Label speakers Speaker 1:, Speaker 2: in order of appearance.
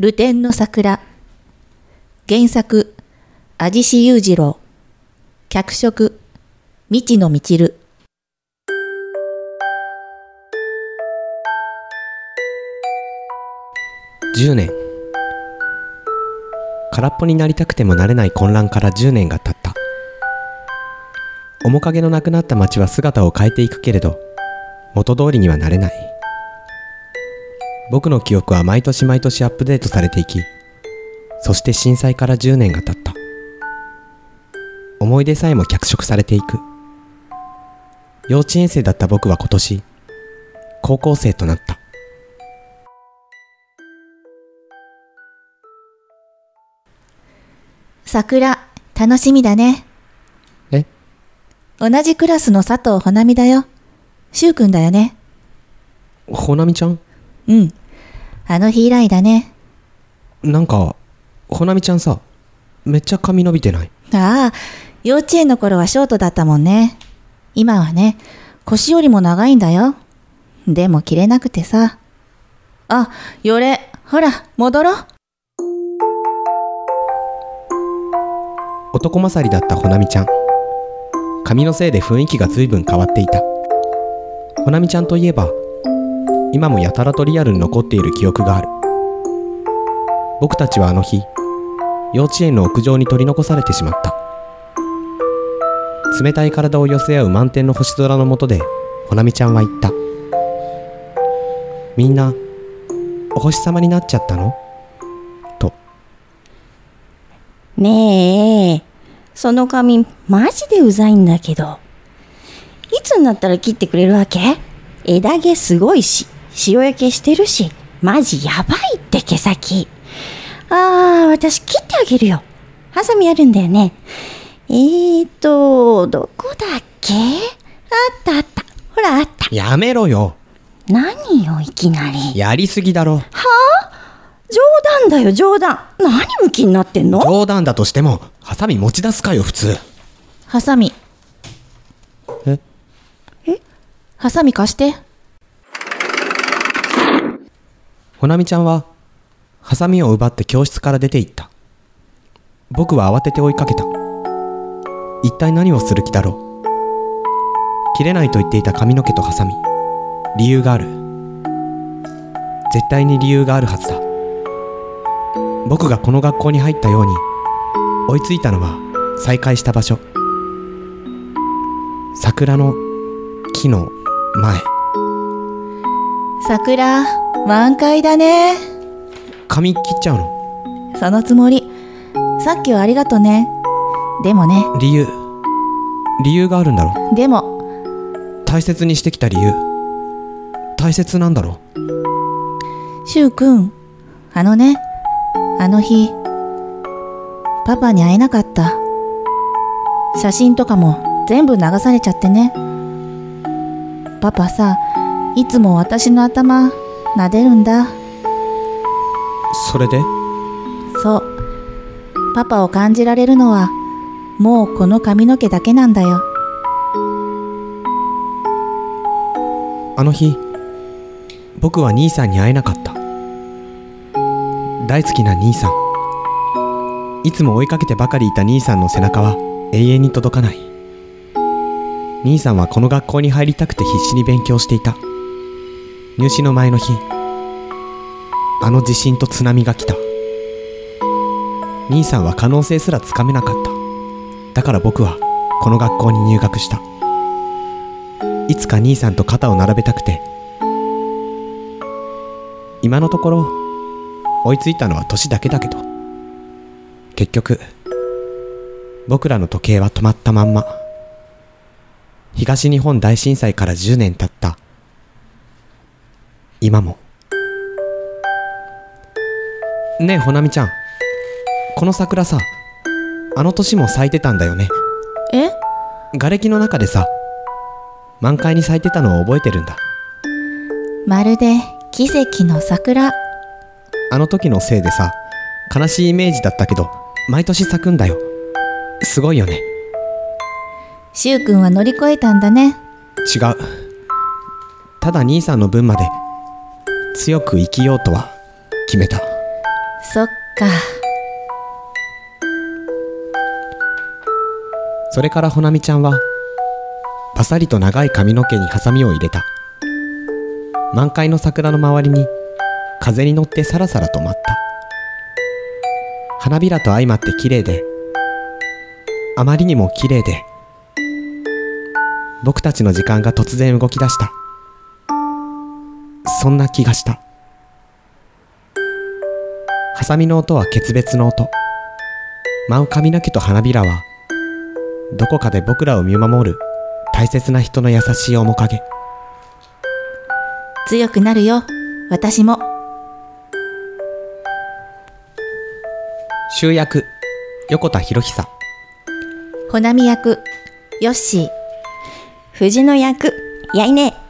Speaker 1: ルテンの桜。原作、味志裕次郎。脚色、未知のみちる。
Speaker 2: 10年空っぽになりたくてもなれない混乱から10年が経った面影のなくなった街は姿を変えていくけれど元通りにはなれない僕の記憶は毎年毎年アップデートされていきそして震災から10年が経った思い出さえも脚色されていく幼稚園生だった僕は今年高校生となった
Speaker 1: 桜、楽しみだね。
Speaker 2: え？
Speaker 1: 同じクラスの佐藤ほなみだよ。しゅうくんだよね。
Speaker 2: ほなみちゃん？
Speaker 1: うん。あの日以来だね。
Speaker 2: なんか、ほなみちゃんさ、めっちゃ髪伸びてない？
Speaker 1: ああ、幼稚園の頃はショートだったもんね。今はね、腰よりも長いんだよ。でも着れなくてさ。あ、よれ、ほら、戻ろう。
Speaker 2: 男勝りだったほなみちゃん。髪のせいで雰囲気が随分変わっていた。ほなみちゃんといえば、今もやたらとリアルに残っている記憶がある。僕たちはあの日、幼稚園の屋上に取り残されてしまった。冷たい体を寄せ合う満天の星空の下で、ほなみちゃんは言った。みんな、お星様になっちゃったの？と。
Speaker 3: ねえ、その髪、マジでうざいんだけど。いつになったら切ってくれるわけ？枝毛すごいし、塩焼けしてるし、マジやばいって毛先。ああ、私切ってあげるよ。ハサミあるんだよね。えーと、どこだっけ？あったあった。ほらあった。
Speaker 2: やめろよ
Speaker 3: 何よ、いきなり。
Speaker 2: やりすぎだろ
Speaker 3: 冗談だよ、冗談。何向きになってんの？
Speaker 2: 冗談だとしても、ハサミ持ち出すかよ、普通。
Speaker 1: ハサミ。
Speaker 2: え？
Speaker 1: ハサミ貸して。
Speaker 2: ほなみちゃんは、ハサミを奪って教室から出て行った。僕は慌てて追いかけた。一体何をする気だろう。切れないと言っていた髪の毛とハサミ。理由がある。絶対に理由があるはずだ。僕がこの学校に入ったように、追いついたのは再会した場所。桜の木の前。
Speaker 1: 桜、満開だね。
Speaker 2: 髪切っちゃうの？
Speaker 1: そのつもり。さっきはありがとね。でもね、
Speaker 2: 理由。理由があるんだろ？
Speaker 1: でも、
Speaker 2: 大切にしてきた理由大切なんだろ？
Speaker 1: しゅうくん、あのね、あの日、パパに会えなかった。写真とかも全部流されちゃってね。パパさ、いつも私の頭、撫でるんだ。
Speaker 2: それで？
Speaker 1: そう。パパを感じられるのは、もうこの髪の毛だけなんだよ。
Speaker 2: あの日僕は兄さんに会えなかった大好きな兄さんいつも追いかけてばかりいた兄さんの背中は永遠に届かない兄さんはこの学校に入りたくて必死に勉強していた入試の前の日あの地震と津波が来た。兄さんは可能性すらつかめなかった。だから僕はこの学校に入学した。いつか兄さんと肩を並べたくて。今のところ追いついたのは年だけだけど。結局僕らの時計は止まったまんま。東日本大震災から10年経った。今も。ねえほなみちゃん。この桜さあの年も咲いてたんだよね。
Speaker 1: え？
Speaker 2: 瓦礫の中でさ満開に咲いてたのを覚えてるんだ。
Speaker 1: まるで奇跡の桜。
Speaker 2: あの時のせいでさ悲しいイメージだったけど毎年咲くんだよ。すごいよね。
Speaker 1: しゅうくんは乗り越えたんだね。
Speaker 2: 違う。ただ兄さんの分まで強く生きようとは決めた。
Speaker 1: そっか。
Speaker 2: それからほなみちゃんはパサリと長い髪の毛にハサミを入れた。満開の桜の周りに風に乗ってさらさらと舞った。花びらと相まって綺麗であまりにも綺麗で僕たちの時間が突然動き出したそんな気がしたハサミの音は決別の音舞う髪の毛と花びらはどこかで僕らを見守る大切な人の優しい面影
Speaker 1: 強くなるよ。私も。
Speaker 2: 集約横田博久
Speaker 1: ほなみ役、ヨッシー。
Speaker 3: 藤の役、やいね。